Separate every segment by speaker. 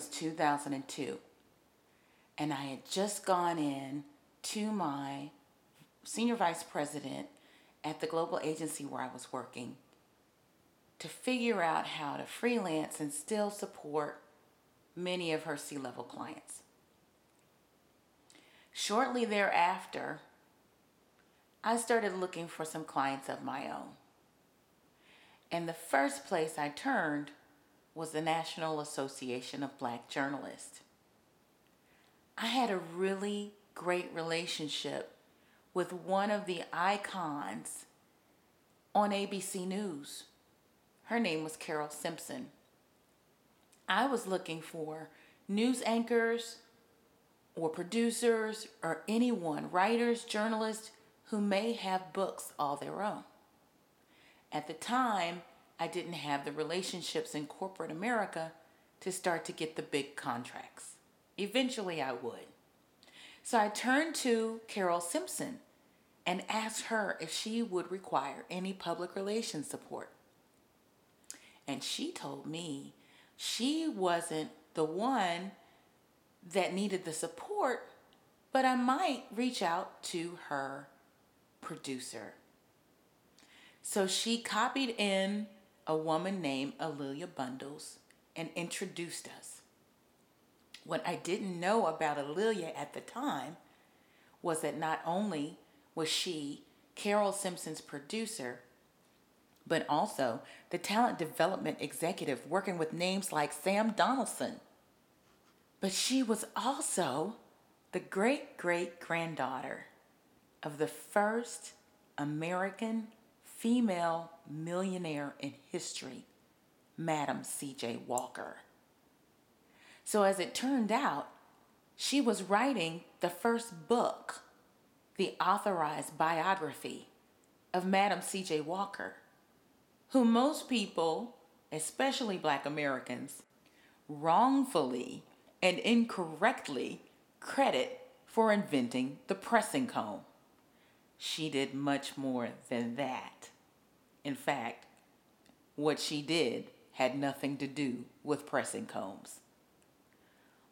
Speaker 1: Was 2002, and I had just gone in to my senior vice president at the global agency where I was working to figure out how to freelance and still support many of her C level clients. Shortly thereafter, I started looking for some clients of my own. And the first place I turned was the National Association of Black Journalists. I had a really great relationship with one of the icons on ABC News. Her name was Carole Simpson. I was looking for news anchors or producers or anyone, writers, journalists, who may have books all their own. At the time, I didn't have the relationships in corporate America to start to get the big contracts. Eventually, I would. So I turned to Carole Simpson and asked her if she would require any public relations support. And she told me she wasn't the one that needed the support, but I might reach out to her producer. So she copied in a woman named A'Lelia Bundles and introduced us. What I didn't know about A'Lelia at the time was that not only was she Carole Simpson's producer, but also the talent development executive working with names like Sam Donaldson. But she was also the great great granddaughter of the first American female millionaire in history, Madam C.J. Walker. So, as it turned out, she was writing the first book, the authorized biography of Madam C.J. Walker, who most people, especially black Americans, wrongfully and incorrectly credit for inventing the pressing comb. She did much more than that. In fact, what she did had nothing to do with pressing combs.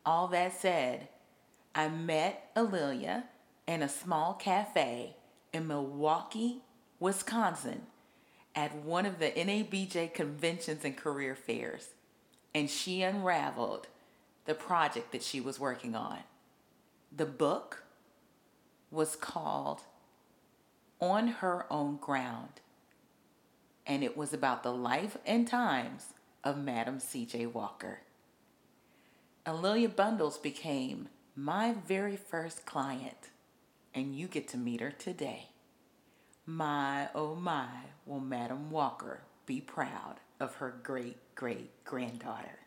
Speaker 1: All that said, I met A'Lelia in a small cafe in Milwaukee, Wisconsin, at one of the NABJ conventions and career fairs, and she unraveled the project that she was working on. The book was called On Her Own Ground and it was about the life and times of Madam C.J. Walker. A'Lelia Bundles became my very first client, and you get to meet her today. My, oh my, will Madam Walker be proud of her great great granddaughter.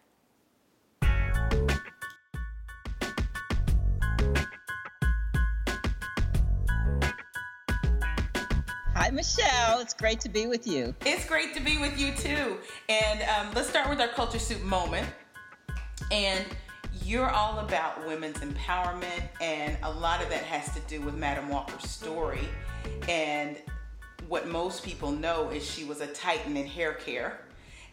Speaker 2: Michelle. It's great to be with you.
Speaker 1: It's great to be with you too. And um, let's start with our culture soup moment. And you're all about women's empowerment, and a lot of that has to do with Madam Walker's story. And what most people know is she was a titan in hair care,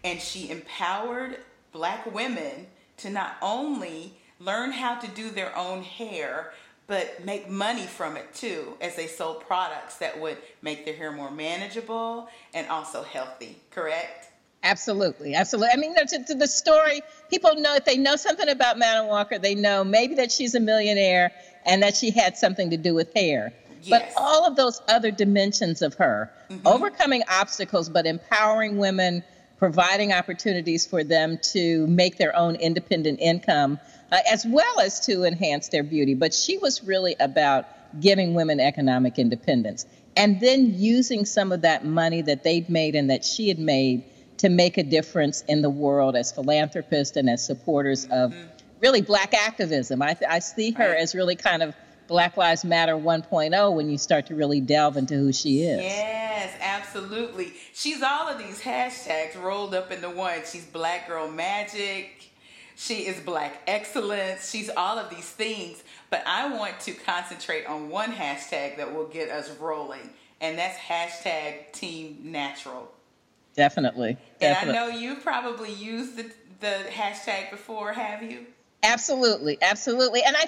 Speaker 1: and she empowered black women to not only learn how to do their own hair, but make money from it too as they sold products that would make their hair more manageable and also healthy, correct?
Speaker 2: Absolutely, absolutely. I mean, to, to the story, people know if they know something about Madam Walker, they know maybe that she's a millionaire and that she had something to do with hair. Yes. But all of those other dimensions of her, mm-hmm. overcoming obstacles, but empowering women, providing opportunities for them to make their own independent income, uh, as well as to enhance their beauty. But she was really about giving women economic independence and then using some of that money that they'd made and that she had made to make a difference in the world as philanthropists and as supporters of mm-hmm. really black activism. I, I see her right. as really kind of Black Lives Matter 1.0 when you start to really delve into who she is.
Speaker 1: Yes, absolutely. She's all of these hashtags rolled up into one. She's Black Girl Magic. She is Black Excellence. She's all of these things. But I want to concentrate on one hashtag that will get us rolling, and that's hashtag Team Natural.
Speaker 2: Definitely.
Speaker 1: Definitely. And I know you probably used the, the hashtag before, have you?
Speaker 2: Absolutely, absolutely. And I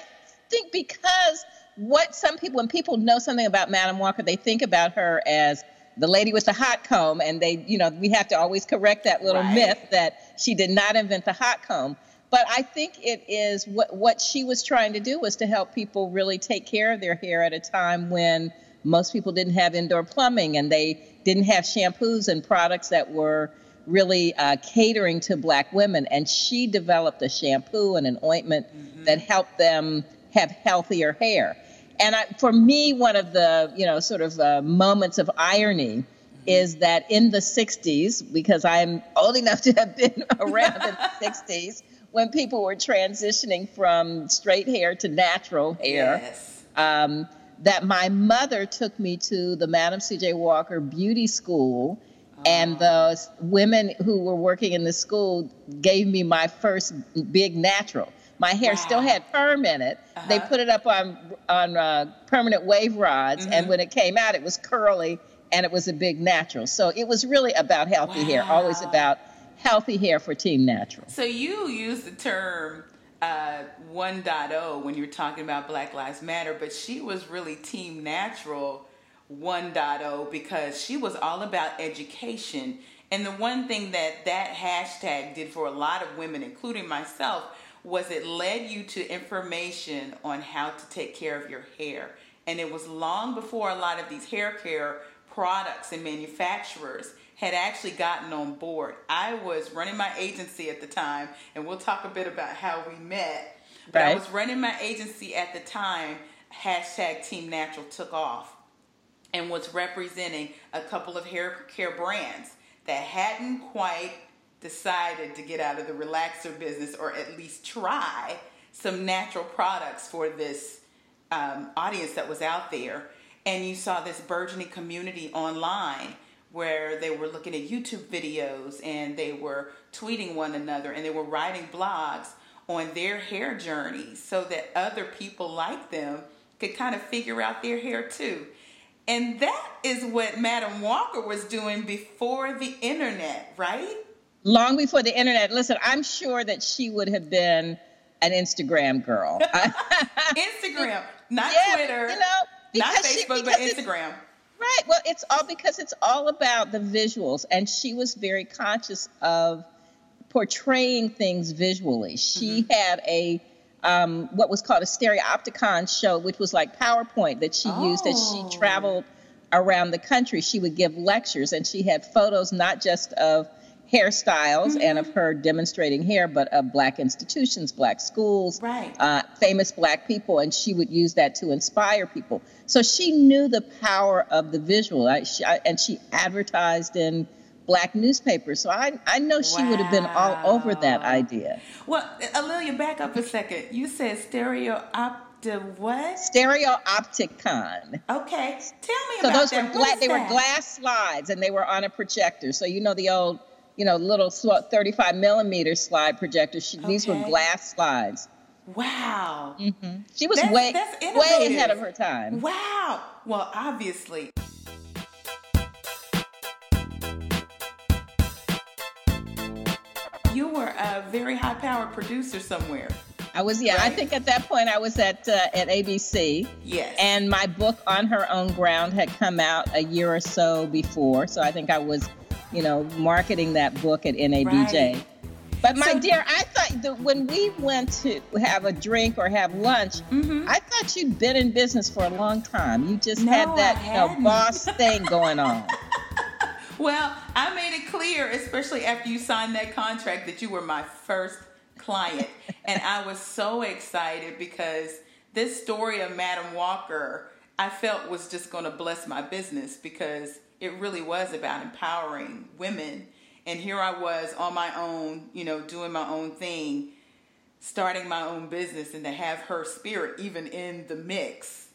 Speaker 2: think because what some people, when people know something about Madam Walker, they think about her as the lady with the hot comb, and they, you know, we have to always correct that little right. myth that she did not invent the hot comb. But I think it is what what she was trying to do was to help people really take care of their hair at a time when most people didn't have indoor plumbing and they didn't have shampoos and products that were really uh, catering to black women. And she developed a shampoo and an ointment mm-hmm. that helped them have healthier hair. And I, for me, one of the you know sort of uh, moments of irony mm-hmm. is that in the 60s, because I'm old enough to have been around in the 60s, when people were transitioning from straight hair to natural hair. Yes. Um, that my mother took me to the Madam C.J. Walker Beauty School, oh. and the women who were working in the school gave me my first big natural. My hair wow. still had perm in it. Uh-huh. They put it up on on uh, permanent wave rods, mm-hmm. and when it came out, it was curly and it was a big natural. So it was really about healthy wow. hair, always about healthy hair for Team Natural.
Speaker 1: So you use the term uh, 1.0 when you're talking about Black Lives Matter, but she was really Team Natural 1.0 because she was all about education. And the one thing that that hashtag did for a lot of women, including myself, was it led you to information on how to take care of your hair. And it was long before a lot of these hair care products and manufacturers had actually gotten on board. I was running my agency at the time, and we'll talk a bit about how we met. But right. I was running my agency at the time. Hashtag Team Natural took off and was representing a couple of hair care brands that hadn't quite decided to get out of the relaxer business or at least try some natural products for this um, audience that was out there. And you saw this burgeoning community online where they were looking at YouTube videos and they were tweeting one another and they were writing blogs on their hair journeys so that other people like them could kind of figure out their hair too. And that is what Madam Walker was doing before the internet, right?
Speaker 2: Long before the internet. Listen, I'm sure that she would have been an Instagram girl.
Speaker 1: Instagram, not yeah, Twitter, you know, not Facebook, she, but Instagram.
Speaker 2: Right. Well, it's all because it's all about the visuals, and she was very conscious of portraying things visually. She mm-hmm. had a um, what was called a stereopticon show, which was like PowerPoint that she oh. used as she oh. traveled around the country. She would give lectures, and she had photos not just of hairstyles mm-hmm. and of mm-hmm. her demonstrating hair, but of black institutions, black schools,
Speaker 1: right.
Speaker 2: uh, famous black people, and she would use that to inspire people. So she knew the power of the visual, I, she, I, and she advertised in black newspapers. So I, I know she wow. would have been all over that idea.
Speaker 1: Well, A'Lelia, back up a second. You said stereo op the what?
Speaker 2: Stereo Opticon.
Speaker 1: Okay, tell me
Speaker 2: so
Speaker 1: about
Speaker 2: those
Speaker 1: that.
Speaker 2: were gla- they were glass slides and they were on a projector. So you know the old you know, little 35 millimeter slide projectors. okay. These were glass slides.
Speaker 1: Wow.
Speaker 2: Mm-hmm. She was that's, way, that's way ahead of her time.
Speaker 1: Wow. Well, obviously. You were a very high powered producer somewhere.
Speaker 2: I was, yeah. Right? I think at that point I was at uh, at ABC.
Speaker 1: Yes.
Speaker 2: And my book on her own ground had come out a year or so before, so I think I was you know, marketing that book at NABJ. Right. But my so, dear, I thought that when we went to have a drink or have lunch, mm-hmm. I thought you'd been in business for a long time. You just no, had that you know, boss thing going on.
Speaker 1: well, I made it clear, especially after you signed that contract, that you were my first client. and I was so excited because this story of Madam Walker, I felt was just going to bless my business because it really was about empowering women And here I was on my own, you know, doing my own thing, starting my own business, and to have her spirit even in the mix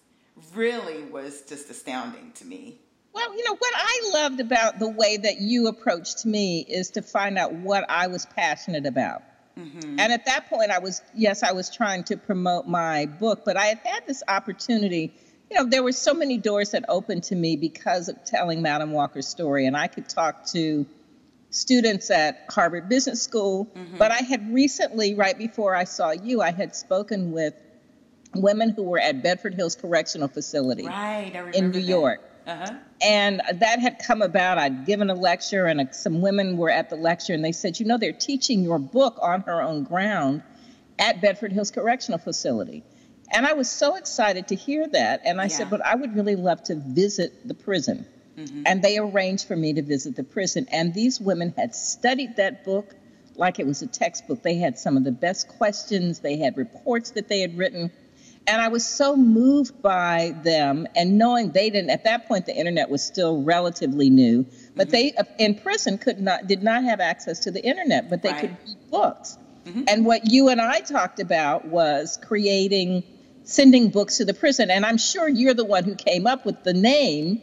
Speaker 1: really was just astounding to me.
Speaker 2: Well, you know, what I loved about the way that you approached me is to find out what I was passionate about. Mm-hmm. And at that point, I was, yes, I was trying to promote my book, but I had had this opportunity. You know, there were so many doors that opened to me because of telling Madam Walker's story. And I could talk to students at Harvard Business School. Mm-hmm. But I had recently, right before I saw you, I had spoken with women who were at Bedford Hills Correctional Facility
Speaker 1: right,
Speaker 2: in New
Speaker 1: that.
Speaker 2: York. Uh-huh. And that had come about. I'd given a lecture, and some women were at the lecture, and they said, You know, they're teaching your book on her own ground at Bedford Hills Correctional Facility. And I was so excited to hear that. And I yeah. said, But I would really love to visit the prison. Mm-hmm. And they arranged for me to visit the prison. And these women had studied that book like it was a textbook. They had some of the best questions, they had reports that they had written. And I was so moved by them and knowing they didn't, at that point, the internet was still relatively new, but mm-hmm. they uh, in prison could not, did not have access to the internet, but they right. could read books. Mm-hmm. And what you and I talked about was creating, sending books to the prison. And I'm sure you're the one who came up with the name,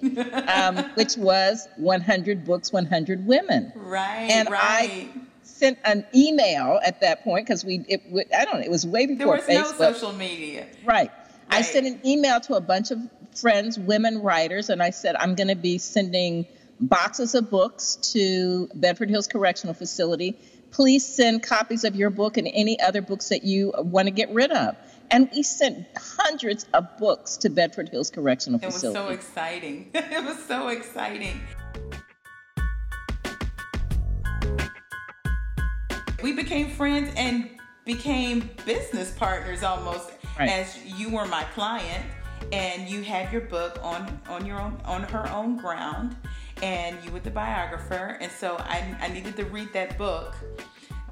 Speaker 2: um, which was 100 Books, 100 Women.
Speaker 1: Right.
Speaker 2: And
Speaker 1: right.
Speaker 2: I sent an email at that point because we, it, I don't know, it was way before
Speaker 1: there
Speaker 2: was
Speaker 1: Facebook. no social media.
Speaker 2: Right. right. I sent an email to a bunch of friends, women writers, and I said, I'm going to be sending boxes of books to Bedford Hills Correctional Facility. Please send copies of your book and any other books that you want to get rid of. And we sent hundreds of books to Bedford Hills Correctional
Speaker 1: it
Speaker 2: Facility.
Speaker 1: It was so exciting. it was so exciting. we became friends and became business partners almost right. as you were my client and you had your book on on your own on her own ground and you were the biographer and so I, I needed to read that book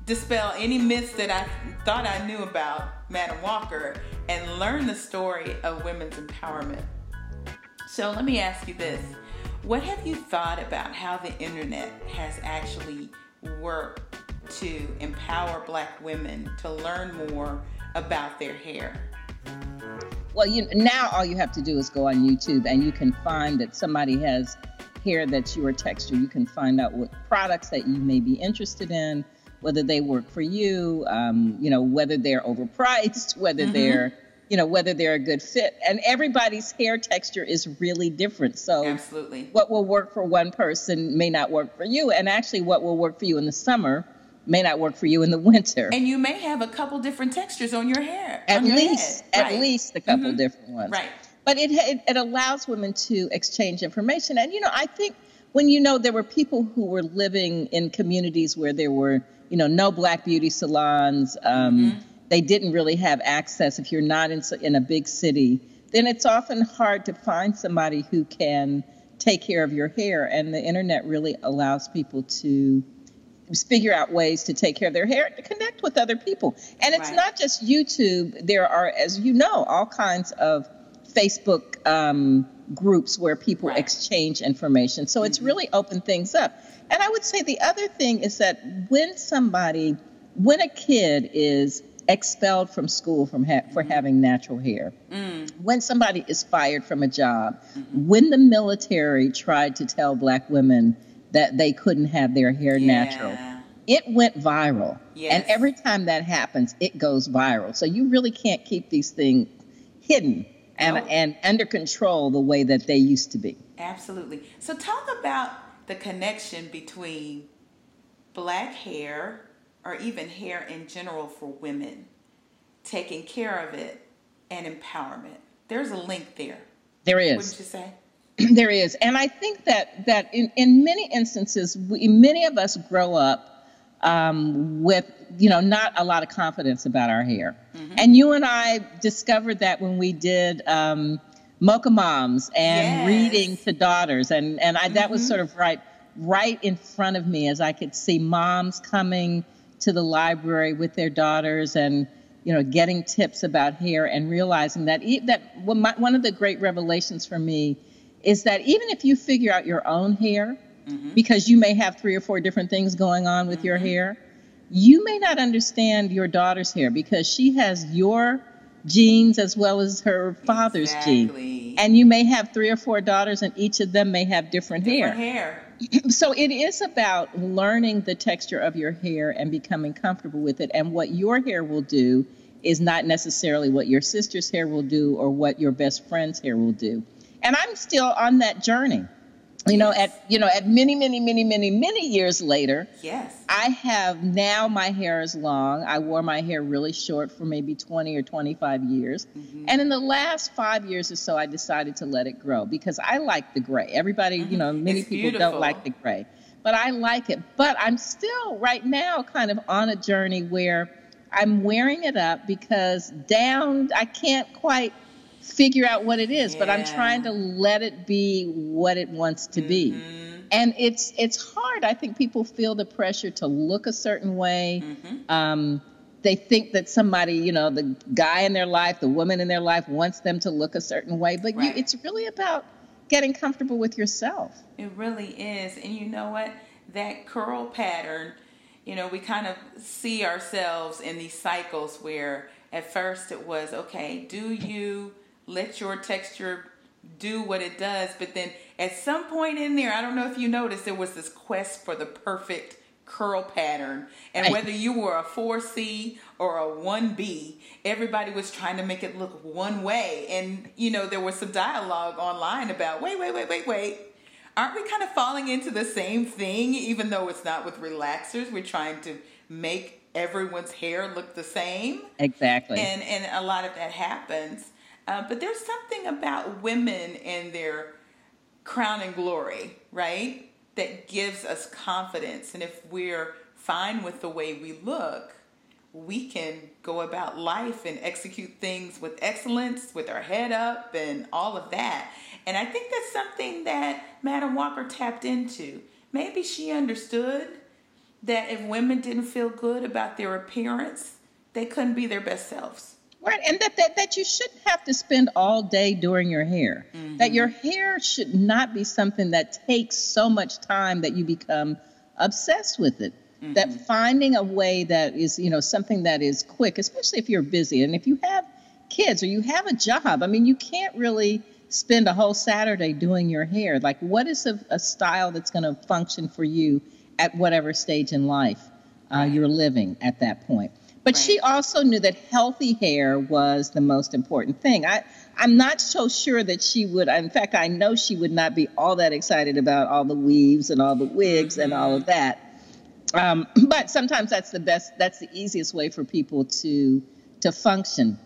Speaker 1: dispel any myths that I thought I knew about Madam Walker and learn the story of women's empowerment. So let me ask you this. What have you thought about how the internet has actually worked to empower black women to learn more about their hair?
Speaker 2: Well, you now all you have to do is go on YouTube and you can find that somebody has hair that's your texture. You can find out what products that you may be interested in, whether they work for you, um, you know, whether they're overpriced, whether mm-hmm. they're you know whether they're a good fit and everybody's hair texture is really different so
Speaker 1: absolutely
Speaker 2: what will work for one person may not work for you and actually what will work for you in the summer may not work for you in the winter.
Speaker 1: And you may have a couple different textures on your hair.
Speaker 2: At
Speaker 1: your
Speaker 2: least, at right. least a couple mm-hmm. different ones.
Speaker 1: Right.
Speaker 2: But it, it, it allows women to exchange information. And you know, I think when you know there were people who were living in communities where there were you know no black beauty salons. Um, mm-hmm. They didn't really have access. If you're not in in a big city, then it's often hard to find somebody who can take care of your hair. And the internet really allows people to figure out ways to take care of their hair to connect with other people. And it's right. not just YouTube. There are, as you know, all kinds of Facebook um, groups where people right. exchange information. So mm-hmm. it's really opened things up. And I would say the other thing is that when somebody, when a kid is expelled from school from ha- for mm-hmm. having natural hair, mm. when somebody is fired from a job, mm-hmm. when the military tried to tell black women that they couldn't have their hair yeah. natural. It went viral. Yes. And every time that happens, it goes viral. So you really can't keep these things hidden and, no. and under control the way that they used to be.
Speaker 1: Absolutely. So talk about the connection between black hair or even hair in general for women, taking care of it and empowerment. There's a link there.
Speaker 2: There is.
Speaker 1: Wouldn't you say?
Speaker 2: there is, and I think that that in, in many instances, we, many of us grow up um, with you know not a lot of confidence about our hair, mm-hmm. and you and I discovered that when we did um, Mocha Moms and
Speaker 1: yes.
Speaker 2: reading to daughters, and and I, that mm-hmm. was sort of right right in front of me as I could see moms coming to the library with their daughters and you know getting tips about hair and realizing that that one of the great revelations for me is that even if you figure out your own hair, mm-hmm. because you may have three or four different things going on with mm-hmm. your hair. You may not understand your daughter's hair because she has your genes as well as her father's exactly. gene. And you may have three or four daughters, and each of them may have different,
Speaker 1: different
Speaker 2: hair.
Speaker 1: hair.
Speaker 2: So it is about learning the texture of your hair and becoming comfortable with it. And what your hair will do is not necessarily what your sister's hair will do or what your best friend's hair will do. And I'm still on that journey you know at you know at many many many many many years later
Speaker 1: yes
Speaker 2: i have now my hair is long i wore my hair really short for maybe 20 or 25 years mm-hmm. and in the last five years or so i decided to let it grow because i like the gray everybody mm-hmm. you know many
Speaker 1: it's
Speaker 2: people
Speaker 1: beautiful.
Speaker 2: don't like the gray but i like it but i'm still right now kind of on a journey where i'm wearing it up because down i can't quite figure out what it is, yeah. but I'm trying to let it be what it wants to mm-hmm. be. And it's it's hard. I think people feel the pressure to look a certain way. Mm-hmm. Um, they think that somebody, you know, the guy in their life, the woman in their life wants them to look a certain way, but right. you, it's really about getting comfortable with yourself.
Speaker 1: It really is. And you know what? That curl pattern, you know, we kind of see ourselves in these cycles where at first it was, okay, do you let your texture do what it does. But then at some point in there, I don't know if you noticed, there was this quest for the perfect curl pattern. And right. whether you were a 4C or a 1B, everybody was trying to make it look one way. And, you know, there was some dialogue online about wait, wait, wait, wait, wait. Aren't we kind of falling into the same thing, even though it's not with relaxers? We're trying to make everyone's hair look the same.
Speaker 2: Exactly.
Speaker 1: And and a lot of that happens. Uh, but there's something about women and their crown and glory, right? That gives us confidence. And if we're fine with the way we look, we can go about life and execute things with excellence, with our head up, and all of that. And I think that's something that Madam Walker tapped into. Maybe she understood that if women didn't feel good about their appearance, they couldn't be their best selves.
Speaker 2: Right, and that, that that you shouldn't have to spend all day doing your hair. Mm-hmm. That your hair should not be something that takes so much time that you become obsessed with it. Mm-hmm. That finding a way that is, you know, something that is quick, especially if you're busy and if you have kids or you have a job. I mean, you can't really spend a whole Saturday doing your hair. Like, what is a, a style that's going to function for you at whatever stage in life uh, you're living at that point? But right. she also knew that healthy hair was the most important thing. I, I'm not so sure that she would. In fact, I know she would not be all that excited about all the weaves and all the wigs mm-hmm. and all of that. Um, but sometimes that's the best. That's the easiest way for people to to function.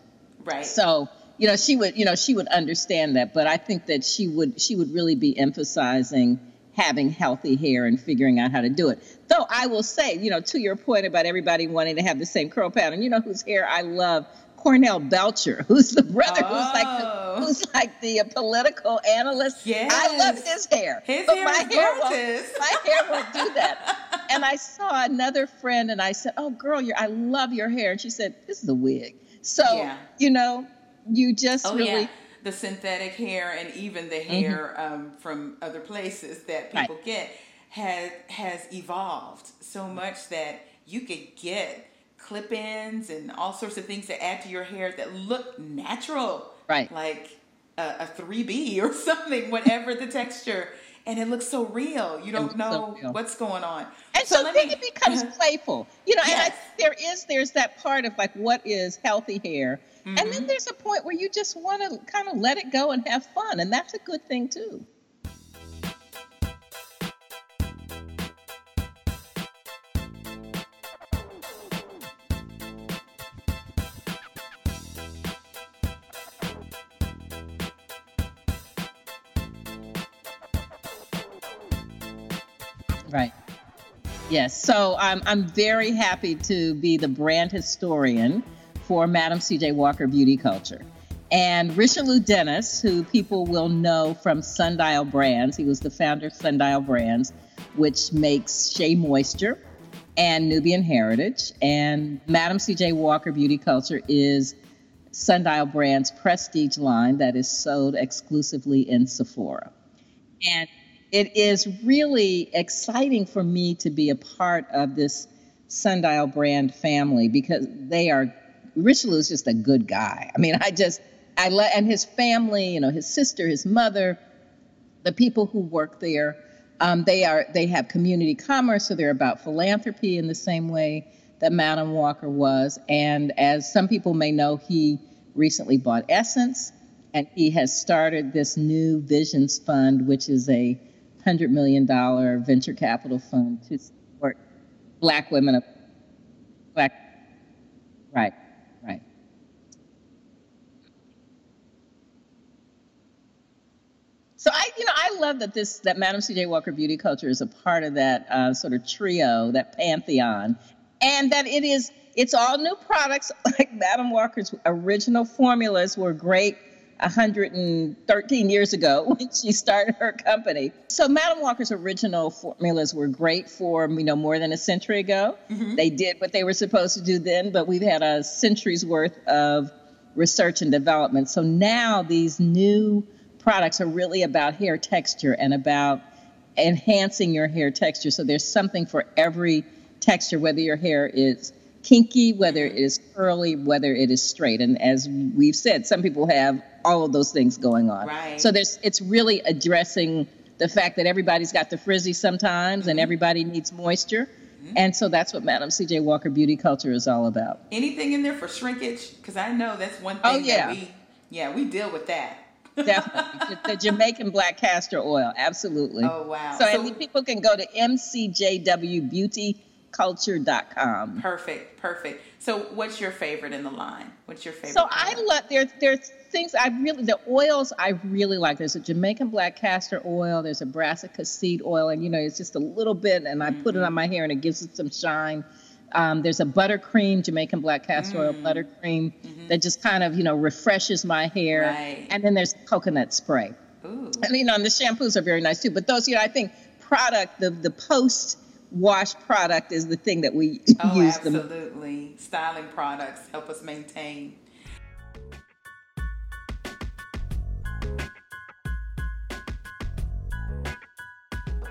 Speaker 1: Right.
Speaker 2: So you know she would you know she would understand that, but I think that she would she would really be emphasizing having healthy hair and figuring out how to do it. Though I will say, you know, to your point about everybody wanting to have the same curl pattern, you know whose hair I love? Cornell Belcher, who's the brother oh. who's like the, who's like the uh, political analyst.
Speaker 1: Yes.
Speaker 2: I love his hair.
Speaker 1: His but hair
Speaker 2: my
Speaker 1: hair gorgeous.
Speaker 2: Won't, my hair won't do that. and I saw another friend and I said, "Oh, girl, you're. I love your hair." And she said, "This is a wig." So yeah. you know, you just
Speaker 1: oh,
Speaker 2: really.
Speaker 1: Yeah the synthetic hair and even the hair mm-hmm. um, from other places that people right. get has has evolved so much that you could get clip-ins and all sorts of things to add to your hair that look natural,
Speaker 2: right?
Speaker 1: Like a, a 3B or something, whatever the texture and it looks so real. You don't know so what's going on.
Speaker 2: And so, so then me, it becomes playful. You know, yes. and I, there is there's that part of like what is healthy hair, mm-hmm. and then mm-hmm. there's a point where you just want to kind of let it go and have fun, and that's a good thing too. Right. Yes. So I'm, I'm very happy to be the brand historian for Madam C.J. Walker Beauty Culture. And Richelieu Dennis, who people will know from Sundial Brands, he was the founder of Sundial Brands, which makes Shea Moisture and Nubian Heritage. And Madam C.J. Walker Beauty Culture is Sundial Brands prestige line that is sold exclusively in Sephora. And it is really exciting for me to be a part of this Sundial brand family because they are Richelieu is just a good guy. I mean, I just I let and his family, you know, his sister, his mother, the people who work there, um, they are they have community commerce, so they're about philanthropy in the same way that Madam Walker was. And as some people may know, he recently bought Essence, and he has started this new Visions Fund, which is a hundred million dollar venture capital fund to support Black women of Black. Right, right. So I, you know, I love that this that Madam C.J. Walker Beauty Culture is a part of that uh, sort of trio, that pantheon, and that it is it's all new products. Like Madam Walker's original formulas were great 113 years ago when she started her company. So Madam Walker's original formulas were great for you know more than a century ago. Mm-hmm. They did what they were supposed to do then, but we've had a century's worth of research and development. So now these new products are really about hair texture and about enhancing your hair texture. So there's something for every texture, whether your hair is kinky, whether it is curly, whether it is straight. And as we've said, some people have all of those things going on.
Speaker 1: Right.
Speaker 2: So there's it's really addressing the fact that everybody's got the frizzy sometimes mm-hmm. and everybody needs moisture. Mm-hmm. And so that's what Madam CJ Walker Beauty Culture is all about.
Speaker 1: Anything in there for shrinkage? Because I know that's one thing oh, yeah. that we yeah, we deal with that.
Speaker 2: Definitely. the Jamaican black castor oil. Absolutely.
Speaker 1: Oh wow.
Speaker 2: So, so people can go to MCJW Beauty culture.com.
Speaker 1: Perfect, perfect. So, what's your favorite in the line? What's your favorite?
Speaker 2: So, I love there's there's things I really the oils I really like. There's a Jamaican black castor oil. There's a brassica seed oil, and you know it's just a little bit, and I mm-hmm. put it on my hair, and it gives it some shine. Um, there's a buttercream, Jamaican black castor oil mm. buttercream mm-hmm. that just kind of you know refreshes my hair.
Speaker 1: Right.
Speaker 2: And then there's coconut spray.
Speaker 1: Ooh.
Speaker 2: And you know, and the shampoos are very nice too. But those, you know, I think product the the post wash product is the thing that we
Speaker 1: oh,
Speaker 2: use.
Speaker 1: Absolutely. The Styling products help us maintain.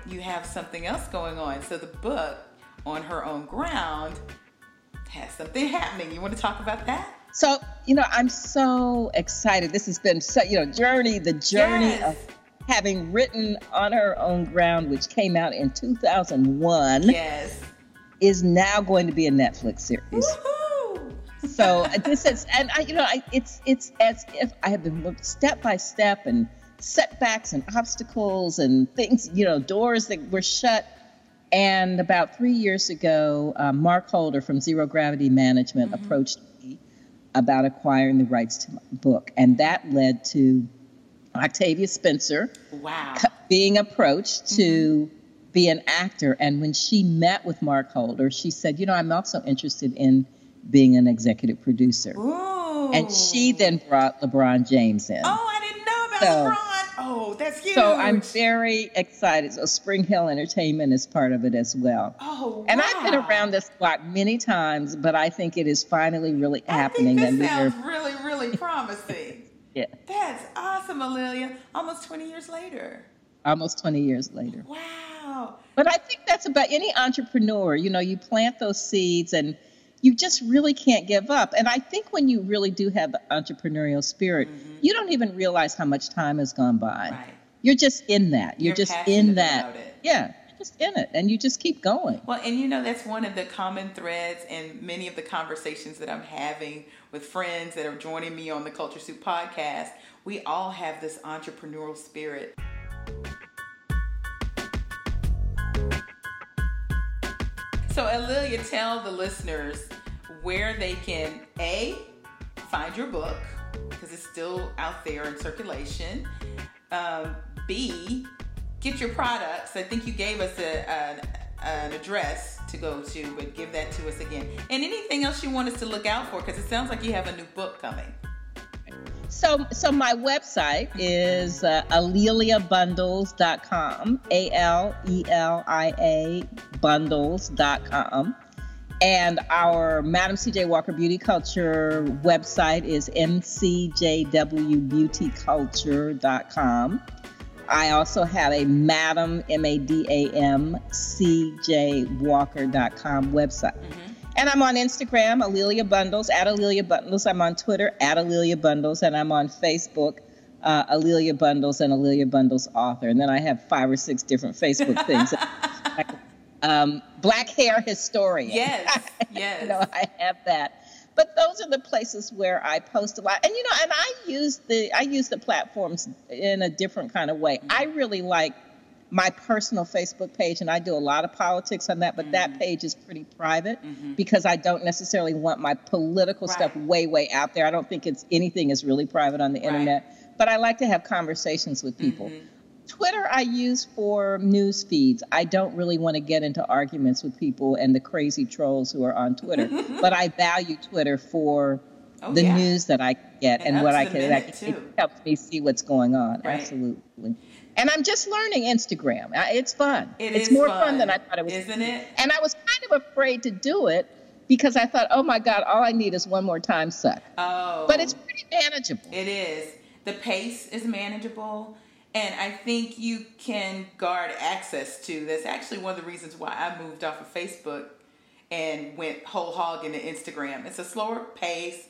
Speaker 1: You have something else going on. So the book, On Her Own Ground, has something happening. You want to talk about that?
Speaker 2: So, you know, I'm so excited. This has been so, you know, journey, the journey yes. of having written On Her Own Ground, which came out in 2001,
Speaker 1: yes,
Speaker 2: is now going to be a Netflix series.
Speaker 1: Woo-hoo!
Speaker 2: so this is, and I, you know, I, it's it's as if I have been step by step and setbacks and obstacles and things, you know, doors that were shut. And about three years ago, uh, Mark Holder from Zero Gravity Management mm-hmm. approached me about acquiring the rights to my book, and that led to Octavia Spencer
Speaker 1: wow.
Speaker 2: being approached to mm-hmm. be an actor. And when she met with Mark Holder, she said, You know, I'm also interested in being an executive producer.
Speaker 1: Ooh.
Speaker 2: And she then brought LeBron James in.
Speaker 1: Oh, I didn't know about so, LeBron. Oh, that's huge.
Speaker 2: So I'm very excited. So Spring Hill Entertainment is part of it as well.
Speaker 1: Oh, wow.
Speaker 2: And I've been around this block many times, but I think it is finally really
Speaker 1: I
Speaker 2: happening.
Speaker 1: Think this sounds really, really promising.
Speaker 2: Yeah.
Speaker 1: That's awesome, A'Lelia. Almost 20 years later.
Speaker 2: Almost 20 years later.
Speaker 1: Wow.
Speaker 2: But I think that's about any entrepreneur. You know, you plant those seeds and you just really can't give up. And I think when you really do have the entrepreneurial spirit, mm-hmm. you don't even realize how much time has gone by.
Speaker 1: Right.
Speaker 2: You're just in that. You're, You're just in that.
Speaker 1: Yeah
Speaker 2: just in it and you just keep going.
Speaker 1: Well, and you know, that's one of the common threads in many of the conversations that I'm having with friends that are joining me on the Culture Soup podcast. We all have this entrepreneurial spirit. So, A'Lelia, tell the listeners where they can A, find your book, because it's still out there in circulation. Um, B, get your products. I think you gave us a, a, an address to go to, but give that to us again. And anything else you want us to look out for? Because it sounds like you have a new book coming.
Speaker 2: So, so my website is uh, aleliabundles.com, A L E L I A bundles.com. And our Madam CJ Walker Beauty Culture website is mcjwbeautyculture.com. I also have a Madam, M A D A M C J Walker.com website. Mm-hmm. And I'm on Instagram, A'Lelia Bundles, at A'Lelia Bundles. I'm on Twitter, at A'Lelia Bundles. And I'm on Facebook, uh, A'Lelia Bundles and A'Lelia Bundles author. And then I have five or six different Facebook things. um, black hair historian.
Speaker 1: Yes, yes.
Speaker 2: you know, I have that. But those are the places where I post a lot, and you know, and I use the I use the platforms in a different kind of way. Mm-hmm. I really like my personal Facebook page, and I do a lot of politics on that, but mm-hmm. that page is pretty private mm-hmm. because I don't necessarily want my political right. stuff way, way out there. I don't think it's anything is really private on the right. internet, but I like to have conversations with people. Mm-hmm. Twitter I use for news feeds. I don't really want to get into arguments with people and the crazy trolls who are on Twitter, but I value Twitter for oh, the yeah. news that I get and, and what I can. That it helps me see what's going on. Right. Absolutely. And I'm just learning Instagram. It's fun.
Speaker 1: It
Speaker 2: it's more
Speaker 1: fun.
Speaker 2: fun than I thought it was.
Speaker 1: Isn't it?
Speaker 2: And I was kind of afraid to do it because I thought, oh my God, all I need is one more time suck.
Speaker 1: Oh.
Speaker 2: But it's pretty manageable.
Speaker 1: It is. The pace is manageable and I think you can guard access to. That's actually one of the reasons why I moved off of Facebook and went whole hog into Instagram. It's a slower pace.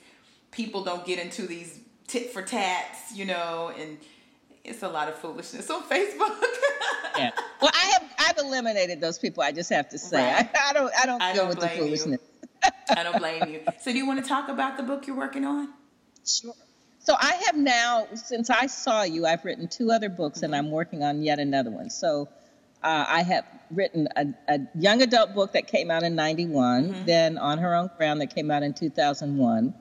Speaker 1: People don't get into these tit for tats, you know, and it's a lot of foolishness on Facebook.
Speaker 2: yeah. Well, I have I've eliminated those people. I just have to say right. I, I, don't I don't I deal don't with the foolishness.
Speaker 1: I don't blame you. So, do you want to talk about the book you're working on?
Speaker 2: Sure. So I have now, since I saw you, I've written two other books, and I'm working on yet another one. So uh, I have written a, a, young adult book that came out in '91, mm-hmm. then On Her Own Ground that came out in 2001,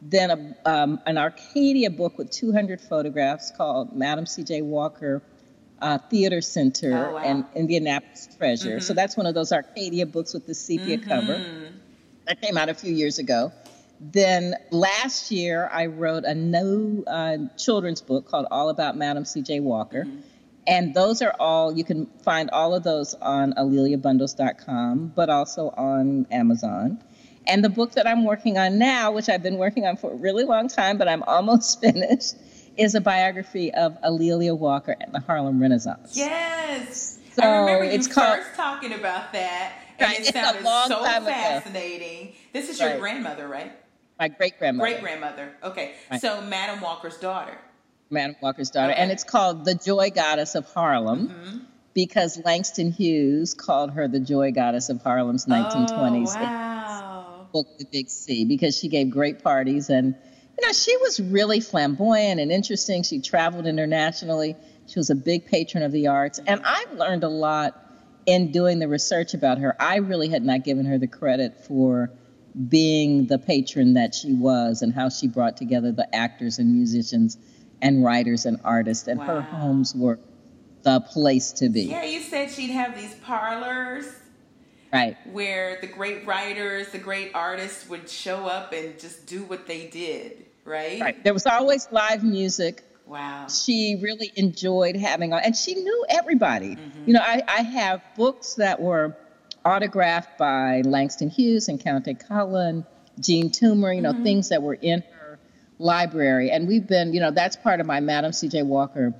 Speaker 2: then a, um, an Arcadia book with 200 photographs called Madam C.J. Walker uh, Theater Center oh, wow. and Indianapolis Treasure. Mm-hmm. So that's one of those Arcadia books with the sepia mm-hmm. cover. That came out a few years ago. Then last year, I wrote a new uh, children's book called All About Madam C.J. Walker. Mm-hmm. And those are all, you can find all of those on a'leliabundles.com, but also on Amazon. And the book that I'm working on now, which I've been working on for a really long time, but I'm almost finished, is a biography of A'Lelia Walker and the Harlem Renaissance.
Speaker 1: Yes. So I remember you it's first talking about that, and right, it sounded so fascinating. Ago. This is your grandmother, right?
Speaker 2: My great grandmother.
Speaker 1: Great grandmother. Okay. Right. So Madam Walker's daughter.
Speaker 2: Madam Walker's daughter. Okay. And it's called The Joy Goddess of Harlem. Mm-hmm. Because Langston Hughes called her the Joy Goddess of Harlem's 1920s.
Speaker 1: Oh, wow.
Speaker 2: Book the Big C because she gave great parties and you know she was really flamboyant and interesting. She traveled internationally. She was a big patron of the arts, and I learned a lot in doing the research about her. I really had not given her the credit for being the patron that she was and how she brought together the actors and musicians and writers and artists and wow. her homes were the place to be.
Speaker 1: Yeah, you said she'd have these parlors.
Speaker 2: Right.
Speaker 1: Where the great writers, the great artists would show up and just do what they did, right?
Speaker 2: Right. There was always live music.
Speaker 1: Wow.
Speaker 2: She really enjoyed having on, and she knew everybody. Mm-hmm. You know, I, I have books that were autographed by Langston Hughes and Countee Cullen, Jean Toomer, you know, mm-hmm. things that were in her library. And we've been, you know, that's part of my Madam C.J. Walker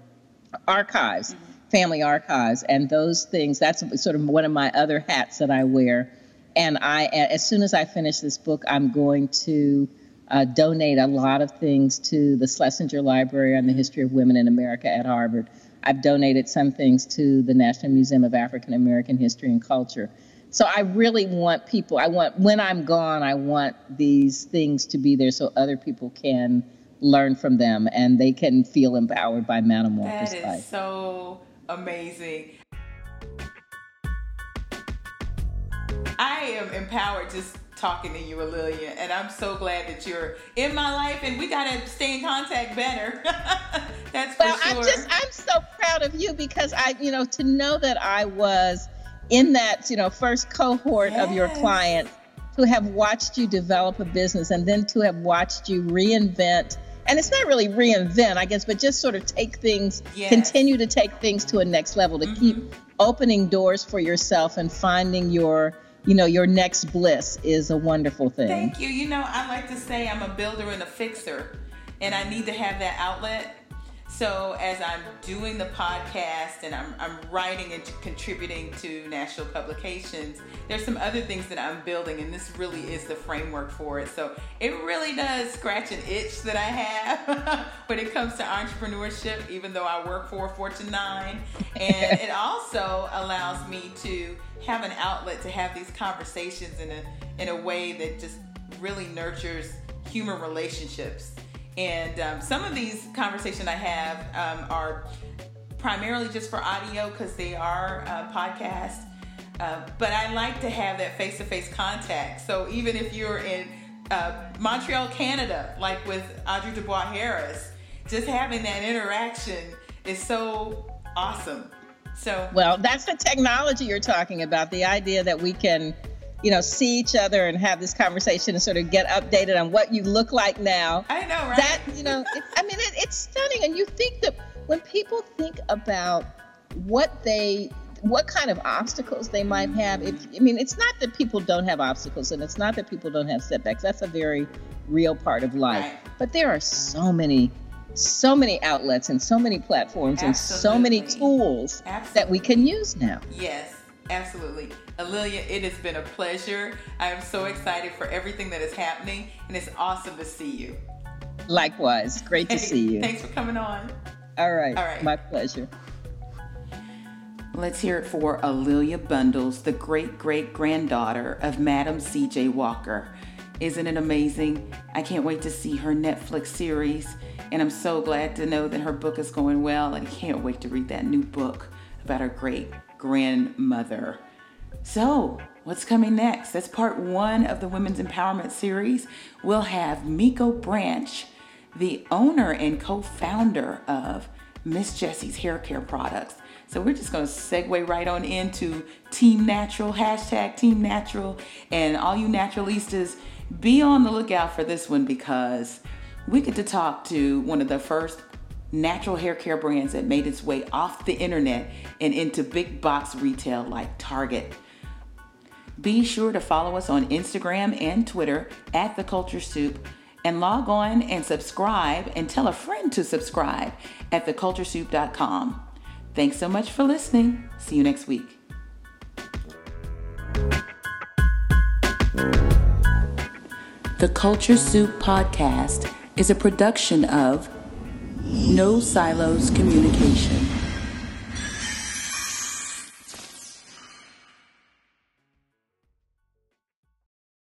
Speaker 2: archives, mm-hmm. family archives. And those things, that's sort of one of my other hats that I wear. And I, as soon as I finish this book, I'm going to uh, donate a lot of things to the Schlesinger Library on the History of Women in America at Harvard. I've donated some things to the National Museum of African American History and Culture. So I really want people, I want, when I'm gone, I want these things to be there so other people can learn from them and they can feel empowered by Madam Walker's
Speaker 1: That is so amazing. I am empowered just talking to you, A'Lelia, and I'm so glad that you're in my life, and we gotta stay in contact better. That's for
Speaker 2: well,
Speaker 1: sure.
Speaker 2: I'm just, I'm so proud of you because I, you know, to know that I was in that you know first cohort yes. of your clients to have watched you develop a business and then to have watched you reinvent and it's not really reinvent i guess but just sort of take things yes. continue to take things to a next level to mm-hmm. keep opening doors for yourself and finding your you know your next bliss is a wonderful thing
Speaker 1: thank you you know i like to say i'm a builder and a fixer and i need to have that outlet So as I'm doing the podcast and I'm, I'm writing and contributing to national publications, there's some other things that I'm building, and this really is the framework for it. So it really does scratch an itch that I have when it comes to entrepreneurship, even though I work for Fortune 9. And it also allows me to have an outlet to have these conversations in a in a way that just really nurtures human relationships and um, some of these conversations I have um, are primarily just for audio because they are uh, podcasts. Uh, but I like to have that face to face contact. So even if you're in uh, Montreal, Canada, like with Audrey Dubois Harris, just having that interaction is so awesome. So,
Speaker 2: well, that's the technology you're talking about the idea that we can you know, see each other and have this conversation and sort of get updated on what you look like now.
Speaker 1: I know, right?
Speaker 2: That, you know, it, I mean, it, it's stunning. And you think that when people think about what they, what kind of obstacles they might have, if, I mean, it's not that people don't have obstacles and it's not that people don't have setbacks. That's a very real part of life. Right. But there are so many so many outlets and so many platforms Absolutely. and so many tools Absolutely. that we can use now.
Speaker 1: Yes, absolutely. A'Lelia, it has been a pleasure. I am so excited for everything that is happening, and it's awesome to see you.
Speaker 2: Likewise. Great to hey, see you.
Speaker 1: Thanks for coming on.
Speaker 2: All right. All right. My pleasure.
Speaker 1: Let's hear it for A'Lelia Bundles, the great great granddaughter of Madam C.J. Walker. Isn't it amazing? I can't wait to see her Netflix series, and I'm so glad to know that her book is going well, and can't wait to read that new book about her great grandmother. So, what's coming next? That's part one of the Women's Empowerment Series. We'll have Miko Branch, the owner and co founder of Miss Jessie's Hair Care Products. So, we're just going to segue right on into Team Natural, hashtag Team Natural, and all you naturalistas, be on the lookout for this one because we get to talk to one of the first natural hair care brands that made its way off the internet and into big box retail like Target. Be sure to follow us on Instagram and Twitter at The Culture Soup and log on and subscribe and tell a friend to subscribe at theculturesoup.com. Thanks so much for listening. See you next week. The Culture Soup podcast is a production of No Silos Communication.